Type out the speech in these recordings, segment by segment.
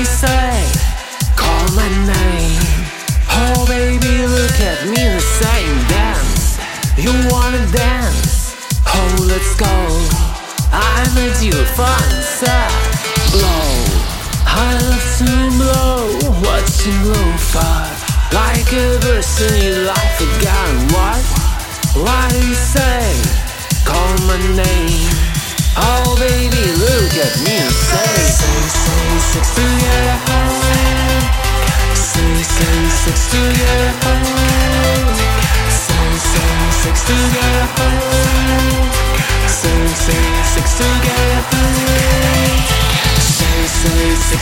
you say? Call my name. Oh baby, look at me the same dance. You wanna dance? Oh, let's go. I made you fun, low, high left and low, what's in low five? Like a person you like forgotten what? Why do you say, call my name? Oh baby, look at me and say, say, say, six together, say, say, six together.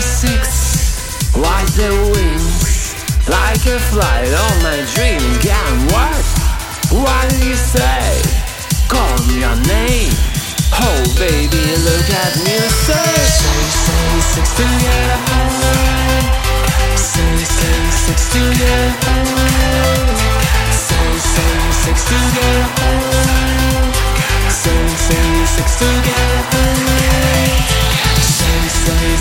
Love six Like the wings Like a flight on my dream again What? What do you say? Call me your name Oh baby, look at me and say Say, say, six to get Say, say, six to get Say, say, six to get Say, say, six to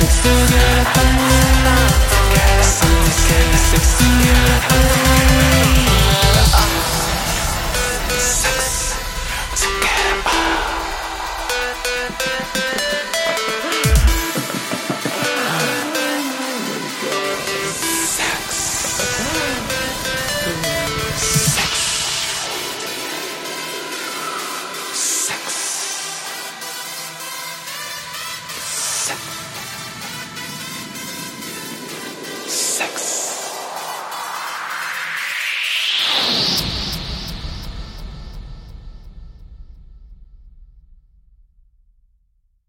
Let's do it